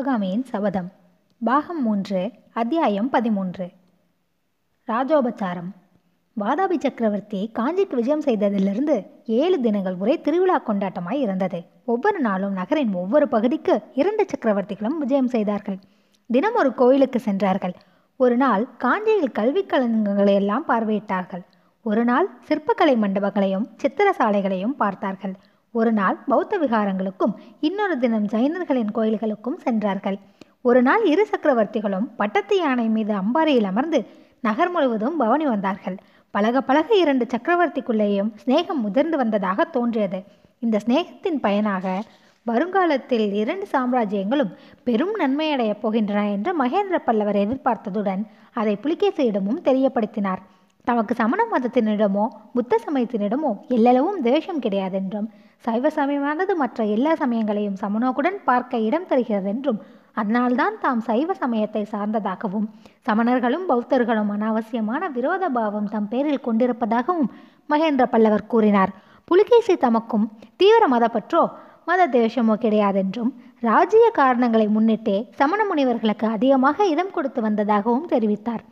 சிவகாமியின் சபதம். பாகம் மூன்று அத்தியாயம் பதிமூன்று. ராஜோபச்சாரம் வாதாபி சக்கரவர்த்தி காஞ்சிக்கு விஜயம் செய்ததிலிருந்து ஏழு தினங்கள் ஒரே திருவிழா கொண்டாட்டமாய் இருந்தது. ஒவ்வொரு நாளும் நகரின் ஒவ்வொரு பகுதிக்கு இரண்டு சக்கரவர்த்திகளும் விஜயம் செய்தார்கள். தினம் ஒரு கோயிலுக்கு சென்றார்கள். ஒரு நாள் காஞ்சியில் கல்விக் கலங்களை எல்லாம் பார்வையிட்டார்கள். ஒரு நாள் சிற்பக்கலை மண்டபங்களையும் சித்திரசாலைகளையும் பார்த்தார்கள். ஒரு நாள் பௌத்த விகாரங்களுக்கும் இன்னொரு தினம் ஜைனர்களின் கோயில்களுக்கும் சென்றார்கள். ஒரு நாள் இரு சக்கரவர்த்திகளும் பட்டத்து யானை மீது அம்பாரியில் அமர்ந்து நகர் முழுவதும் பவனி வந்தார்கள். பழக பழக இரண்டு சக்கரவர்த்திக்குள்ளேயும் சிநேகம் முதிர்ந்து வந்ததாக தோன்றியது. இந்த சிநேகத்தின் பயனாக வருங்காலத்தில் இரண்டு சாம்ராஜ்யங்களும் பெரும் நன்மையடையப் போகின்றன என்று மகேந்திர பல்லவர் எதிர்பார்த்ததுடன் அதை புலிகேசியிடமும் தெரியப்படுத்தினார். தமக்கு சமண மதத்தினிடமோ புத்த சமயத்தினிடமோ எல்லளவும் தேஷம் கிடையாதென்றும் சைவ சமயமானது மற்ற எல்லா சமயங்களையும் சமநோக்குடன் பார்க்க இடம் தருகிறதென்றும் அதனால்தான் தாம் சைவ சமயத்தை சார்ந்ததாகவும் சமணர்களும் பௌத்தர்களும் அனாவசியமான விரோத பாவம் தம் பேரில் கொண்டிருப்பதாகவும் மகேந்திர பல்லவர் கூறினார். புலிகேசி தமக்கும் தீவிர மதப்பற்றோ மத தேசமோ கிடையாதென்றும் ராஜ்ய காரணங்களை முன்னிட்டே சமண முனிவர்களுக்கு அதிகமாக இடம் கொடுத்து வந்ததாகவும் தெரிவித்தார்.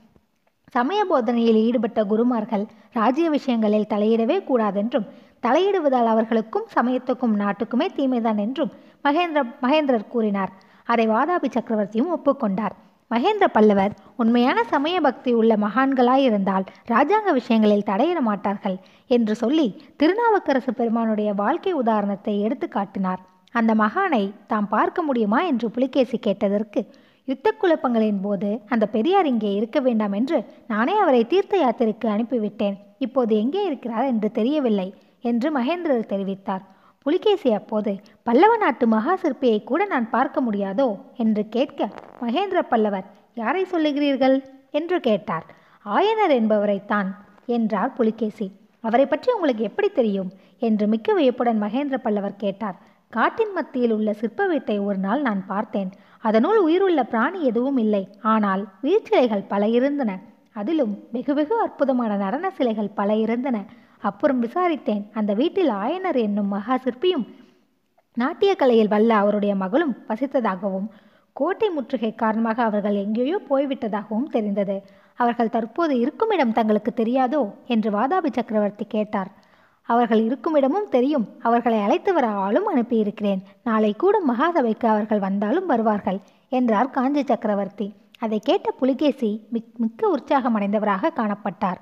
சமய போதனையில் ஈடுபட்ட குருமார்கள் ராஜ்ய விஷயங்களில் தலையிடவே கூடாதென்றும் தலையிடுவதால் அவர்களுக்கும் சமயத்துக்கும் நாட்டுக்குமே தீமைதான் என்றும் மகேந்திர மகேந்திரர் கூறினார். அதை வாதாபி சக்கரவர்த்தியும் ஒப்புக்கொண்டார். மகேந்திர பல்லவர் உண்மையான சமய பக்தி உள்ள மகான்களாயிருந்தால் ராஜாங்க விஷயங்களில் தடையிட மாட்டார்கள் என்று சொல்லி திருநாவுக்கரசு பெருமானுடைய வாழ்க்கை உதாரணத்தை எடுத்து காட்டினார். அந்த மகானை தாம் பார்க்க முடியுமா என்று புலிகேசி கேட்டதற்கு யுத்த குழப்பங்களின் போது அந்த பெரியார் இங்கே இருக்க வேண்டாம் என்று நானே அவரை தீர்த்த யாத்திரைக்கு அனுப்பிவிட்டேன். இப்போது எங்கே இருக்கிறார் என்று தெரியவில்லை. என்று மகேந்திரர் தெரிவித்தார். புலிகேசி அப்போது பல்லவ நாட்டு மகா சிற்பியை கூட நான் பார்க்க முடியாதோ? என்று கேட்க மகேந்திர பல்லவர் யாரை சொல்லுகிறீர்கள்? என்று கேட்டார். ஆயனர் என்பவரைத்தான் என்றார் புலிகேசி. அவரை பற்றி உங்களுக்கு எப்படி தெரியும்? என்று மிக்க வியப்புடன் மகேந்திர பல்லவர் கேட்டார். காட்டின் மத்தியில் உள்ள சிற்ப வீட்டை ஒரு நாள் நான் பார்த்தேன். அதனுள் உயிருள்ள பிராணி எதுவும் இல்லை. ஆனால் உயிர் சிலைகள் பல இருந்தன. அதிலும் வெகு வெகு அற்புதமான நடன சிலைகள் பல இருந்தன. அப்புறம் விசாரித்தேன். அந்த வீட்டில் ஆயனர் என்னும் மகா சிற்பியும் நாட்டிய கலையில் வல்ல அவருடைய மகளும் வசித்ததாகவும் கோட்டை முற்றுகை காரணமாக அவர்கள் எங்கேயோ போய்விட்டதாகவும் தெரிந்தது. அவர்கள் தற்போது இருக்கும் இடம் தங்களுக்கு தெரியாதோ? என்று வாதாபி சக்கரவர்த்தி கேட்டார். அவர்கள் இருக்குமிடமும் தெரியும். அவர்களை அழைத்து வர ஆளும் அனுப்பியிருக்கிறேன். நாளை கூட மகாசபைக்கு அவர்கள் வந்தாலும் வருவார்கள் என்றார் காஞ்சி சக்கரவர்த்தி. அதை கேட்ட புலிகேசி மிக் மிக்க உற்சாகம் அடைந்தவராக காணப்பட்டார்.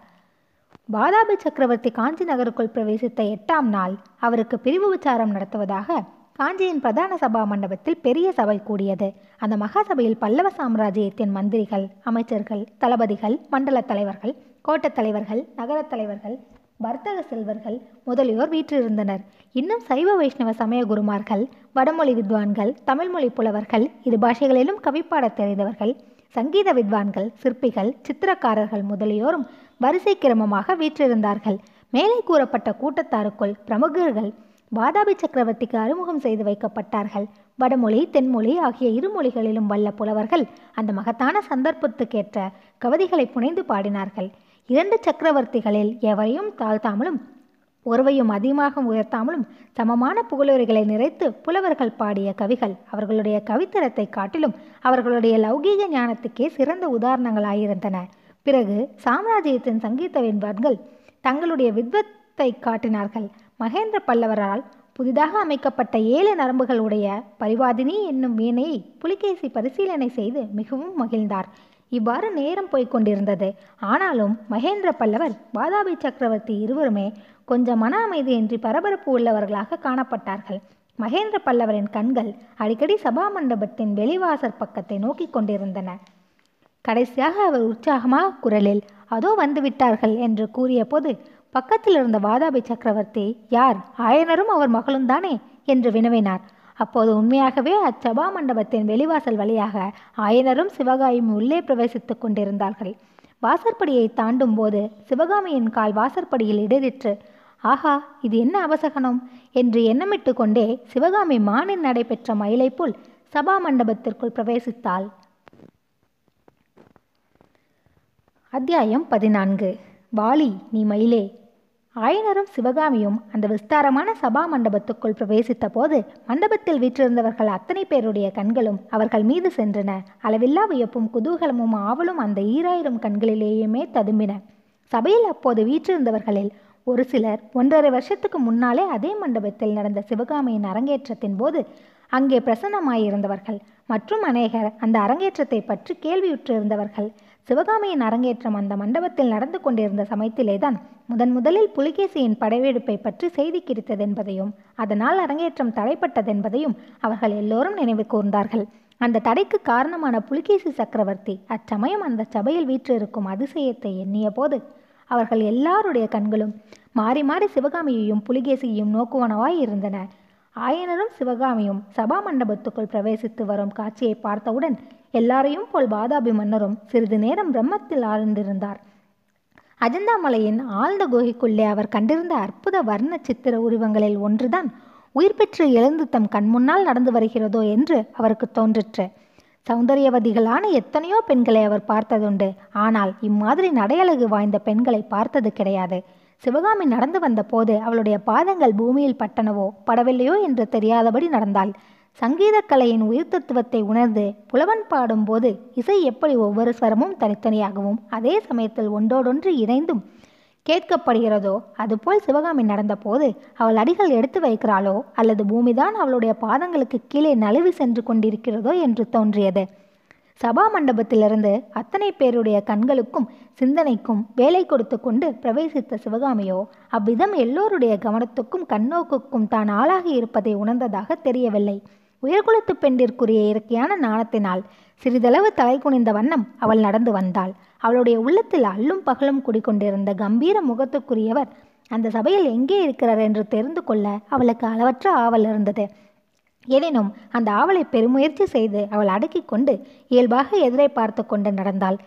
வாதாபி சக்கரவர்த்தி காஞ்சி நகருக்குள் பிரவேசித்த எட்டாம் நாள் அவருக்கு பிரிவு விசாரம் நடத்துவதாக காஞ்சியின் பிரதான சபா மண்டபத்தில் பெரிய சபை கூடியது. அந்த மகாசபையில் பல்லவ சாம்ராஜ்யத்தின் மந்திரிகள் அமைச்சர்கள் தளபதிகள் மண்டல தலைவர்கள் கோட்டத் தலைவர்கள் நகரத் தலைவர்கள் வர்த்தக செல்வர்கள் முதலியோர் வீற்றிருந்தனர். இன்னும் சைவ வைஷ்ணவ சமய குருமார்கள் வடமொழி வித்வான்கள் தமிழ்மொழி புலவர்கள் இரு பாஷைகளிலும் கவிப்பாடத் தெரிந்தவர்கள் சங்கீத வித்வான்கள் சிற்பிகள் சித்திரக்காரர்கள் முதலியோரும் வரிசை கிரமமாக வீற்றிருந்தார்கள். மேலே கூறப்பட்ட கூட்டத்தாருக்குள் பிரமுகர்கள் வாதாபி சக்கரவர்த்திக்கு அறிமுகம் செய்து வைக்கப்பட்டார்கள். வடமொழி தென்மொழி ஆகிய இரு மொழிகளிலும் வல்ல புலவர்கள் அந்த மகத்தான சந்தர்ப்பத்துக்கேற்ற கவிதைகளை புனைந்து பாடினார்கள். இரண்டு சக்கரவர்த்திகளில் எவரையும் தாழ்த்தாமலும் ஒருவையும் அதிகமாக உயர்த்தாமலும் சமமான புகழுரைகளை நிறைத்து புலவர்கள் பாடிய கவிகள் அவர்களுடைய கவித்தரத்தை காட்டிலும் அவர்களுடைய லௌகீக ஞானத்துக்கே சிறந்த உதாரணங்களாயிருந்தன. பிறகு சாம்ராஜ்யத்தின் சங்கீத வித்வான்கள் தங்களுடைய வித்வத்தை காட்டினார்கள். மகேந்திர பல்லவரால் புதிதாக அமைக்கப்பட்ட ஏழு நரம்புகள் உடைய பரிவாதினி என்னும் வீணையை புலிகேசி பரிசீலனை செய்து மிகவும் மகிழ்ந்தார். இவ்வாறு நேரம் போய்கொண்டிருந்தது ஆனாலும் மகேந்திர பல்லவர் வாதாபி சக்கரவர்த்தி இருவருமே கொஞ்சம் மன அமைதியின்றி பரபரப்பு உள்ளவர்களாக காணப்பட்டார்கள். மகேந்திர பல்லவரின் கண்கள் அடிக்கடி சபா மண்டபத்தின் வெளிவாசற் பக்கத்தை நோக்கி கொண்டிருந்தன. கடைசியாக அவர் உற்சாகமாக குரலில் அதோ வந்து விட்டார்கள் என்று கூறிய போது பக்கத்தில் இருந்த வாதாபி சக்கரவர்த்தி யார்? ஆயனரும் அவர் மகளும் தானே? என்று வினவினார். அப்போது உண்மையாகவே அச்சபா மண்டபத்தின் வெளிவாசல் வழியாக ஆயனரும் சிவகாயும் உள்ளே பிரவேசித்துக் கொண்டிருந்தார்கள். வாசற்படியை தாண்டும் போது சிவகாமியின் கால் வாசற்படியில் இடதிற்று ஆஹா இது என்ன அவசகனம்? என்று எண்ணமிட்டு கொண்டே சிவகாமி மானின் நடைபெற்ற மயிலை போல் சபா மண்டபத்திற்குள் பிரவேசித்தாள். அத்தியாயம் பதினான்கு. வாலி நீ மயிலே. ஆயனரும் சிவகாமியும் அந்த விஸ்தாரமான சபா மண்டபத்துக்குள் பிரவேசித்த போது மண்டபத்தில் வீற்றிருந்தவர்கள் அத்தனை பேருடைய கண்களும் அவர்கள் மீது சென்றன. அளவில்லா வியப்பும் குதூகலமும் ஆவலும் அந்த ஈராயிரம் கண்களிலேயுமே ததும்பின. சபையில் அப்போது வீற்றிருந்தவர்களில் ஒரு சிலர் ஒன்றரை வருஷத்துக்கு முன்னாலே அதே மண்டபத்தில் நடந்த சிவகாமியின் அரங்கேற்றத்தின் போது அங்கே பிரசன்னமாயிருந்தவர்கள். மற்றும் அநேகர் அந்த அரங்கேற்றத்தை பற்றி கேள்வியுற்றிருந்தவர்கள். சிவகாமியின் அரங்கேற்றம் அந்த மண்டபத்தில் நடந்து கொண்டிருந்த சமயத்திலேதான் முதன் முதலில் புலிகேசியின் படையெடுப்பை பற்றி செய்தி கிடைத்ததென்பதையும் அதனால் அரங்கேற்றம் தடைப்பட்டதென்பதையும் அவர்கள் எல்லோரும் நினைவு கூர்ந்தார்கள். அந்த தடைக்கு காரணமான புலிகேசி சக்கரவர்த்தி அச்சமயம் அந்த சபையில் வீற்றிருக்கும் அதிசயத்தை எண்ணிய போது அவர்கள் எல்லாருடைய கண்களும் மாறி மாறி சிவகாமியையும் புலிகேசியையும் நோக்குவனவாய் இருந்தன ஆயனரும் சிவகாமியும் சபா மண்டபத்துக்குள் பிரவேசித்து வரும் காட்சியை பார்த்தவுடன் எல்லாரையும் போல் பாதாபி மன்னரும் சிறிது நேரம் பிரம்மத்தில் ஆழ்ந்திருந்தார். அஜந்தாமலையின் ஆழ்ந்த குகைக்குள்ளே அவர் கண்டிருந்த அற்புத வர்ண சித்திர உருவங்களில் ஒன்றுதான் உயிர் பெற்று எழுந்து தம் கண்முன்னால் நடந்து வருகிறதோ என்று அவருக்கு தோன்றிற்று. சௌந்தரியவதிகளான எத்தனையோ பெண்களை அவர் பார்த்ததுண்டு. ஆனால் இம்மாதிரி நடையழகு வாய்ந்த பெண்களை பார்த்தது கிடையாது. சிவகாமி நடந்து வந்தபோது அவளுடைய பாதங்கள் பூமியில் பட்டனவோ படவில்லையோ என்று தெரியாதபடி நடந்தாள். சங்கீதக் கலையின் உயிர் தத்துவத்தை உணர்ந்து புலவன் பாடும்போது இசை எப்படி ஒவ்வொரு ஸ்வரமும் தனித்தனியாகவும் அதே சமயத்தில் ஒன்றோடொன்று இணைந்தும் கேட்கப்படுகிறதோ அதுபோல் சிவகாமி நடந்தபோது அவள் அடிகள் எடுத்து வைக்கிறாளோ அல்லது பூமிதான் அவளுடைய பாதங்களுக்கு கீழே நழுவி சென்று கொண்டிருக்கிறதோ என்று தோன்றியது. சபா மண்டபத்திலிருந்து அத்தனை பேருடைய கண்களுக்கும் சிந்தனைக்கும் வேலை கொடுத்து கொண்டு பிரவேசித்த சிவகாமியோ அவ்விதம் எல்லோருடைய கவனத்துக்கும் கண்ணோக்குக்கும் தான் ஆளாகி இருப்பதை உணர்ந்ததாக தெரியவில்லை. உயர்குலத்து பெண்டிற்குரிய இயற்கையான நாணத்தினால் சிறிதளவு தலை குனிந்த வண்ணம் அவள் நடந்து வந்தாள். அவளுடைய உள்ளத்தில் அல்லும் பகலும் குடிக்கொண்டிருந்த கம்பீர முகத்துக்குரியவர் அந்த சபையில் எங்கே இருக்கிறார் என்று தெரிந்து கொள்ள அவளுக்கு அளவற்ற ஆவல் இருந்தது. எனினும் அந்த ஆவலை பெருமுயற்சி செய்து அவள் அடக்கி கொண்டு இயல்பாக எதிரை பார்த்து கொண்டு நடந்தாள்.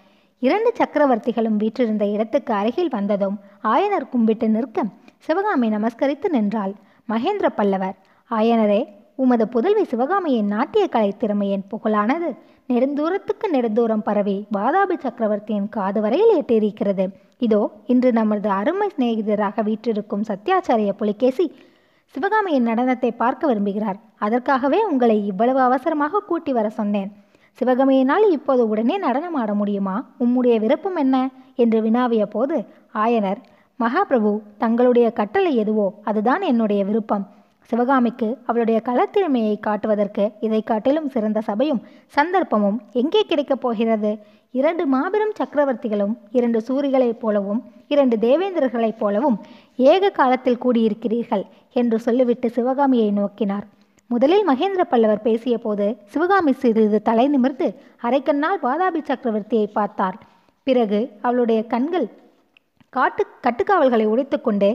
இரண்டு சக்கரவர்த்திகளும் வீற்றிருந்த இடத்துக்கு அருகில் வந்ததும் ஆயனர் கும்பிட்டு நிற்க சிவகாமி நமஸ்கரித்து நின்றாள். மகேந்திர பல்லவர் ஆயனரே உமது புதல்வி சிவகாமியின் நாட்டிய கலை திறமையின் புகழானது. நெடுந்தூரத்துக்கு நெடுந்தூரம் பரவி வாதாபி சக்கரவர்த்தியின் காது வரையில் எட்டியிருக்கிறது இதோ இன்று நமது அருமை சிநேகிதராக வீற்றிருக்கும் சத்யாச்சாரிய புலிகேசி சிவகாமியின் நடனத்தை பார்க்க விரும்புகிறார். அதற்காகவே உங்களை இவ்வளவு அவசரமாக கூட்டி வர சொன்னேன். சிவகாமியினால் இப்போது உடனே நடனம் ஆட முடியுமா? உம்முடைய விருப்பம் என்ன? என்று வினாவிய போது ஆயனர் மகாபிரபு தங்களுடைய கட்டளை எதுவோ அதுதான் என்னுடைய விருப்பம். சிவகாமிக்கு அவளுடைய கலத்திறமையை காட்டுவதற்கு இதை காட்டிலும் சிறந்த சபையும் சந்தர்ப்பமும் எங்கே கிடைக்கப் போகிறது? இரண்டு மாபெரும் சக்கரவர்த்திகளும் இரண்டு சூரிகளைப் போலவும் இரண்டு தேவேந்திரர்களைப் போலவும் ஏக காலத்தில் கூடியிருக்கிறீர்கள் என்று சொல்லிவிட்டு சிவகாமியை நோக்கினார். முதலில் மகேந்திர பல்லவர் பேசிய போது சிவகாமி சிறிது தலை நிமிர்ந்து அரைக்கண்ணால் வாதாபி சக்கரவர்த்தியை பார்த்தார். பிறகு அவளுடைய கண்கள் காட்டு கட்டுக்காவல்களை உடைத்துக்கொண்டு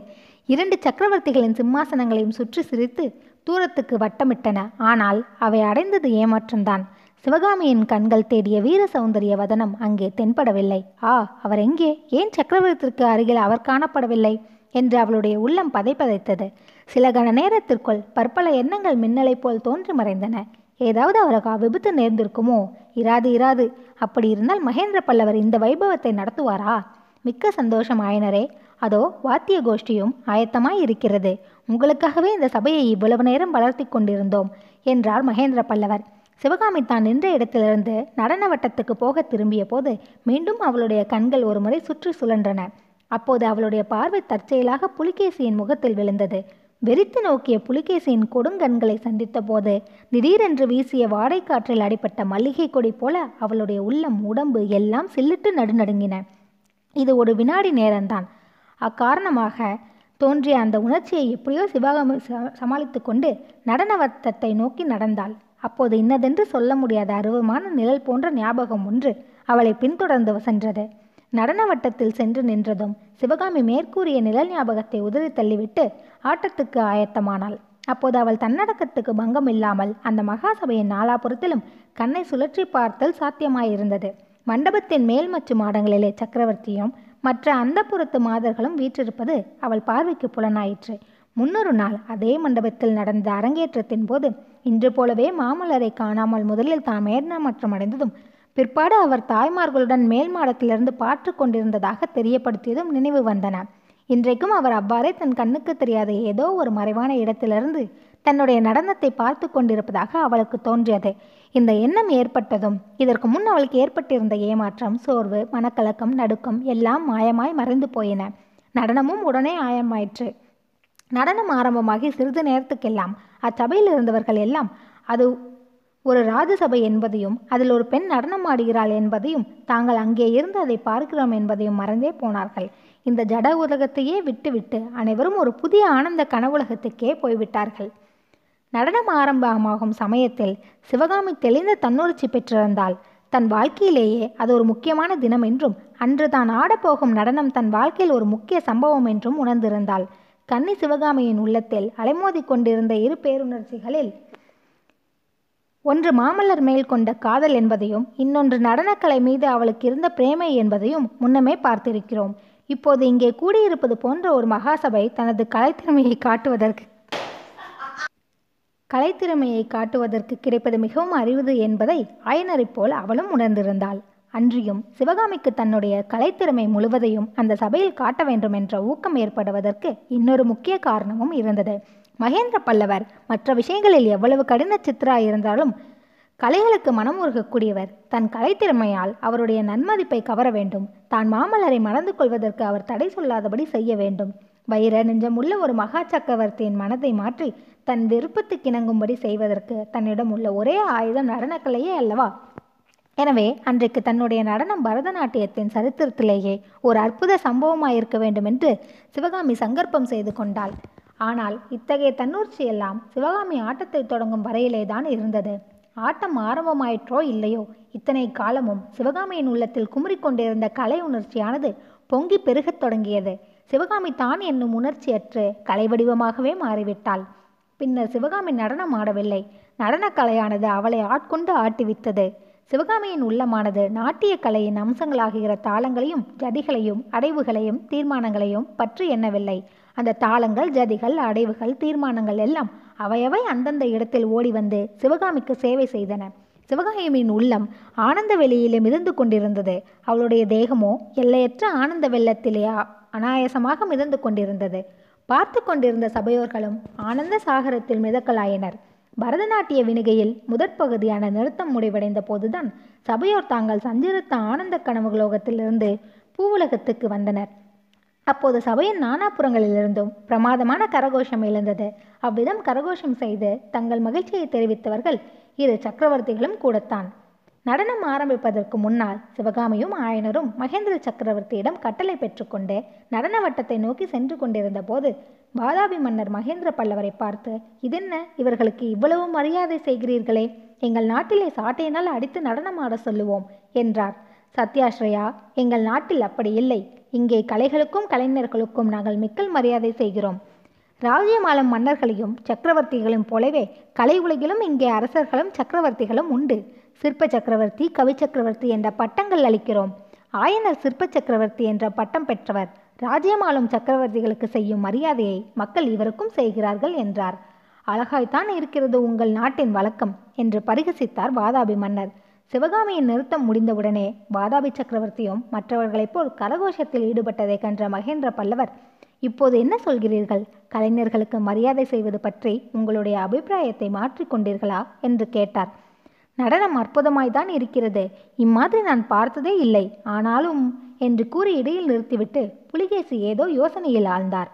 இரண்டு சக்கரவர்த்திகளின் சிம்மாசனங்களையும் சுற்றி சிரித்து தூரத்துக்கு வட்டமிட்டன. ஆனால் அவை அடைந்தது ஏமாற்றம்தான். சிவகாமியின் கண்கள் தேடிய வீர சௌந்தரிய வதனம் அங்கே தென்படவில்லை. ஆ அவர் எங்கே? ஏன் சக்கரவர்த்திற்கு அருகில் அவர் காணப்படவில்லை? என்று அவளுடைய உள்ளம் பதைப்பதைத்தது சில கண நேரத்திற்குள் பற்பல எண்ணங்கள் மின்னலைப் போல் தோன்றி மறைந்தன. ஏதாவது அவருக்கு விபத்து நேர்ந்திருக்குமோ? இராது இராது. அப்படி இருந்தால் மகேந்திர பல்லவர் இந்த வைபவத்தை நடத்துவாரா? மிக்க சந்தோஷம் ஆயனரே. அதோ வாத்திய கோஷ்டியும் ஆயத்தமாய் இருக்கிறது. உங்களுக்காகவே இந்த சபையை இவ்வளவு நேரம் வளர்த்தி கொண்டிருந்தோம் என்றார் மகேந்திர பல்லவர். சிவகாமி தான் நின்ற இடத்திலிருந்து நடன வட்டத்துக்கு போக திரும்பிய போது மீண்டும் அவளுடைய கண்கள் ஒருமுறை சுற்றி சுழன்றன. அப்போது அவளுடைய பார்வை தற்செயலாக புலிகேசியின் முகத்தில் விழுந்தது. வெறித்து நோக்கிய புலிகேசியின் கொடுங்கண்களை சந்தித்த போது திடீரென்று வீசிய வாடைக்காற்றில் அடிப்பட்ட மல்லிகை கொடி போல அவளுடைய உள்ளம் உடம்பு எல்லாம் சில்லிட்டு நடுநடுங்கின. இது ஒரு வினாடி நேரம்தான். அக்காரணமாக தோன்றிய அந்த உணர்ச்சியை எப்படியோ சிவகாமி சமாளித்து கொண்டு நடன வட்டத்தை நோக்கி நடந்தாள். அப்போது இன்னதென்று சொல்ல முடியாத அருவமான நிழல் போன்ற ஞாபகம் ஒன்று அவளை பின்தொடர்ந்து சென்றது. நடன வட்டத்தில் சென்று நின்றதும் சிவகாமி மேற்கூறிய நிழல் ஞாபகத்தை உதறி தள்ளிவிட்டு ஆட்டத்துக்கு ஆயத்தமானாள். அப்போது அவள் தன்னடக்கத்துக்கு பங்கம் இல்லாமல் அந்த மகாசபையின் நாலாபுறத்திலும் கண்ணை சுழற்றி பார்த்தல் சாத்தியமாயிருந்தது. மண்டபத்தின் மேல் மற்றும் மாடங்களிலே சக்கரவர்த்தியும் மற்ற அந்தப்புறத்து மாதர்களும் வீற்றிருப்பது அவள் பார்வைக்கு புலனாயிற்று. முன்னொரு நாள் அதே மண்டபத்தில் நடந்த அரங்கேற்றத்தின் போது இன்று போலவே மாமல்லரை காணாமல் முதலில் தாம் ஏர்ணமாற்றம் அடைந்ததும் பிற்பாடு அவர் தாய்மார்களுடன் மேல் மாடத்திலிருந்து பாற்று கொண்டிருந்ததாக தெரியப்படுத்தியதும் நினைவு வந்தன. இன்றைக்கும் அவர் அவ்வாறே தன் கண்ணுக்கு தெரியாத ஏதோ ஒரு மறைவான இடத்திலிருந்து தன்னுடைய நடனத்தை பார்த்து கொண்டிருப்பதாக அவளுக்கு தோன்றியது. இந்த எண்ணம் ஏற்பட்டதும் இதற்கு முன் அவளுக்கு ஏற்பட்டிருந்த ஏமாற்றம் சோர்வு மனக்கலக்கம் நடுக்கம் எல்லாம் மாயமாய் மறைந்து போயின. நடனமும் உடனே ஆயமாயிற்று. நடனம் ஆரம்பமாகி சிறிது நேரத்துக்கெல்லாம் அச்சபையில் இருந்தவர்கள் எல்லாம் அது ஒரு ராஜசபை என்பதையும் அதில் ஒரு பெண் நடனம் ஆடுகிறாள் என்பதையும் தாங்கள் அங்கே இருந்து அதை பார்க்கிறோம் என்பதையும் மறந்தே போனார்கள். இந்த ஜட உலகத்தையே விட்டுவிட்டு அனைவரும் ஒரு புதிய ஆனந்த கனவுலகத்துக்கே போய்விட்டார்கள். நடனம் ஆரம்பமாகும் சமயத்தில் சிவகாமி தெளிந்த தன்னுணர்ச்சி பெற்றிருந்தாள். தன் வாழ்க்கையிலேயே அது ஒரு முக்கியமான தினம் என்றும் அன்று தான் ஆடப்போகும் நடனம் தன் வாழ்க்கையில் ஒரு முக்கிய சம்பவம் என்றும் உணர்ந்திருந்தாள். கன்னி சிவகாமியின் உள்ளத்தில் அலைமோதி கொண்டிருந்த இரு பேருணர்ச்சிகளில் ஒன்று மாமல்லர் மேல் கொண்ட காதல் என்பதையும் இன்னொன்று நடனக்கலை மீது அவளுக்கு இருந்த பிரேமை என்பதையும் முன்னமே பார்த்திருக்கிறோம். இப்போது இங்கே கூடியிருப்பது போன்ற ஒரு மகாசபை தனது கலைத்திறமையை காட்டுவதற்கு கலைத்திறமையை காட்டுவதற்கு கிடைப்பது மிகவும் அறிவுது என்பதை ஆயனரைப் போல் அவளும் உணர்ந்திருந்தாள். அன்றியும் சிவகாமிக்கு தன்னுடைய கலைத்திறமை முழுவதையும் அந்த சபையில் காட்ட வேண்டும் என்ற ஊக்கம் ஏற்படுவதற்கு இன்னொரு முக்கிய காரணமும் இருந்தது. மகேந்திர பல்லவர் மற்ற விஷயங்களில் எவ்வளவு கடின சித்திரா இருந்தாலும் கலைகளுக்கு மனம் உருகக்கூடியவர். தன் கலைத்திறமையால் அவருடைய நன்மதிப்பை கவர வேண்டும். தான் மாமல்லரை மணந்து கொள்வதற்கு அவர் தடை சொல்லாதபடி செய்ய வேண்டும். வைர நெஞ்சமுள்ள ஒரு மகா சக்கரவர்த்தியின் மனதை மாற்றி தன் விருப்பத்துக்கிணங்கும்படி செய்வதற்கு தன்னிடம் உள்ள ஒரே ஆயுதம் நடனக்கலையே அல்லவா? எனவே அன்றைக்கு தன்னுடைய நடனம் பரதநாட்டியத்தின் சரித்திரத்திலேயே ஒரு அற்புத சம்பவமாயிருக்க வேண்டும் என்று சிவகாமி சங்கற்பம் செய்து கொண்டாள். ஆனால் இத்தகைய தன்னூர்ச்சி எல்லாம் சிவகாமி ஆட்டத்தை தொடங்கும் வரையிலே தான் இருந்தது. ஆட்டம் ஆரம்பமாயிற்றோ இல்லையோ இத்தனை காலமும் சிவகாமியின் உள்ளத்தில் குமுறிக்கொண்டிருந்த கலை உணர்ச்சியானது பொங்கி பெருகத் தொடங்கியது. சிவகாமி தான் என்னும் உணர்ச்சியற்று கலை வடிவமாகவே மாறிவிட்டாள். பின்னர் சிவகாமி நடனம் ஆடவில்லை. நடனக் கலையானது அவளை ஆட்கொண்டு ஆட்டிவித்தது சிவகாமியின் உள்ளமானது நாட்டிய கலையின் அம்சங்களாகிற தாளங்களையும் ஜதிகளையும் அடைவுகளையும் தீர்மானங்களையும் பற்றி எண்ணவில்லை. அந்த தாளங்கள் ஜதிகள் அடைவுகள் தீர்மானங்கள் எல்லாம் அவையவை அந்தந்த இடத்தில் ஓடி வந்து சிவகாமிக்கு சேவை செய்தன. சிவகாமியின் உள்ளம் ஆனந்த வெளியிலே மிதந்து கொண்டிருந்தது. அவளுடைய தேகமோ எல்லையற்ற ஆனந்த வெள்ளத்திலே அனாயசமாக மிதந்து கொண்டிருந்தது. பார்த்து கொண்டிருந்த சபையோர்களும் ஆனந்த சாகரத்தில் மிதக்கலாயினர். பரதநாட்டிய வினிகையில் முதற் பகுதியான நிறுத்தம் முடிவடைந்த போதுதான் சபையோர் தாங்கள் சஞ்சரித்த ஆனந்த கனவுலோகத்திலிருந்து பூவுலகத்துக்கு வந்தனர். அப்போது சபையின் நானாபுறங்களிலிருந்தும் பிரமாதமான கரகோஷம் எழுந்தது. அவ்விதம் கரகோஷம் செய்து தங்கள் மகிழ்ச்சியை தெரிவித்தவர்கள் இரு சக்கரவர்த்திகளும் கூடத்தான். நடனம் ஆரம்பிப்பதற்கு முன்னால் சிவகாமியும் ஆயனரும் மகேந்திர சக்கரவர்த்தியிடம் கட்டளை பெற்றுக்கொண்டு நடன வட்டத்தை நோக்கி சென்று கொண்டிருந்த போது வாதாபி மன்னர் மகேந்திர பல்லவரை பார்த்து இதென்ன? இவர்களுக்கு இவ்வளவு மரியாதை செய்கிறீர்களே. எங்கள் நாட்டிலே சாட்டையினால் அடித்து நடனமாட சொல்லுவோம் என்றார். சத்யாஸ்ரயா எங்கள் நாட்டில் அப்படி இல்லை. இங்கே கலைகளுக்கும் கலைஞர்களுக்கும் நாங்கள் மிக்கல் மரியாதை செய்கிறோம். ராஜ்யமாலம் மன்னர்களையும் சக்கரவர்த்திகளையும் போலவே கலை உலகிலும் இங்கே அரசர்களும் சக்கரவர்த்திகளும் உண்டு. சிற்ப சக்கரவர்த்தி கவி சக்கரவர்த்தி என்ற பட்டங்கள் அளிக்கிறோம். ஆயனர் சிற்ப சக்கரவர்த்தி என்ற பட்டம் பெற்றவர். ராஜ்யமாலும் சக்கரவர்த்திகளுக்கு செய்யும் மரியாதையை மக்கள் இவருக்கும் செய்கிறார்கள் என்றார். அழகாய்த்தான் இருக்கிறது உங்கள் நாட்டின் வழக்கம் என்று பரிகசித்தார் வாதாபி மன்னர். சிவகாமியின் நிறுத்தம் முடிந்தவுடனே வாதாபி சக்கரவர்த்தியும் மற்றவர்களைப் போல் கரகோஷத்தில் ஈடுபட்டதை கன்ற மகேந்திர பல்லவர் இப்போது என்ன சொல்கிறீர்கள்? கலைஞர்களுக்கு மரியாதை செய்வது பற்றி உங்களுடைய அபிப்பிராயத்தை மாற்றிக்கொண்டீர்களா என்று கேட்டார். நடனம் அற்புதமாய்தான் இருக்கிறது. இம்மாதிரி நான் பார்த்ததே இல்லை. ஆனாலும் என்று கூறி இடையில் நிறுத்திவிட்டு புலிகேசி ஏதோ யோசனையில் ஆழ்ந்தார்.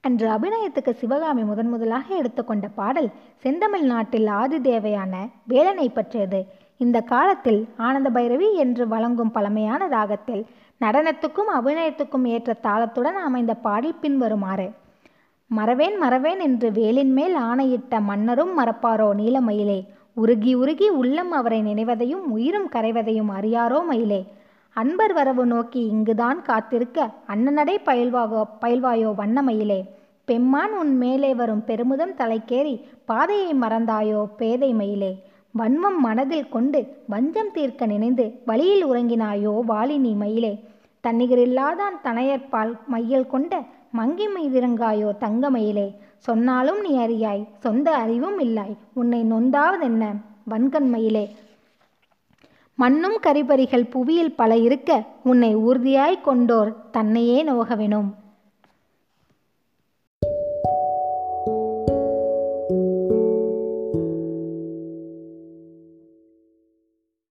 அன்று அபிநயத்துக்கு சிவகாமி முதன் முதலாக எடுத்துக்கொண்ட பாடல் செந்தமிழ் நாட்டில் ஆதிதேவையான வேலனை பற்றியது. இந்த காலத்தில் ஆனந்த பைரவி என்று வழங்கும் பழமையான ராகத்தில் நடனத்துக்கும் அபிநயத்துக்கும் ஏற்ற தாளத்துடன் அமைந்த பாடல் பின்வருமாறு மறவேன் மறவேன் என்று வேலின் மேல் ஆணையிட்ட மன்னரும் மறப்பாரோ நீலமயிலே உருகி உருகி உள்ளம் அவரை நினைவதையும் உயிரும் கரைவதையும் அறியாரோ மயிலே? அன்பர் வரவு நோக்கி இங்குதான் காத்திருக்க அண்ணனடை பயில்வாகோ பயில்வாயோ வண்ணமயிலே பெம்மான் உன் மேலே வரும் பெருமுதம் தலைக்கேறி பாதையை மறந்தாயோ பேதை மயிலே? வன்மம் மனதில் கொண்டு வஞ்சம் தீர்க்க நினைந்து வழியில் உறங்கினாயோ வாலினி மயிலே? தன்னிகரில்லாதான் தனையற்பால் மையல் கொண்ட மங்கி மீதிரங்காயோ தங்கமயிலே. சொன்னாலும் நீ அறியாய் சொந்த அறிவும் இல்லாய். உன்னை நொந்தாவதென்ன வன்கண்மயிலே மண்ணும் கரிபரிகள் புவியில் பல இருக்க உன்னை ஊர்தியாய் கொண்டோர் தன்னையே நோகவெனும்.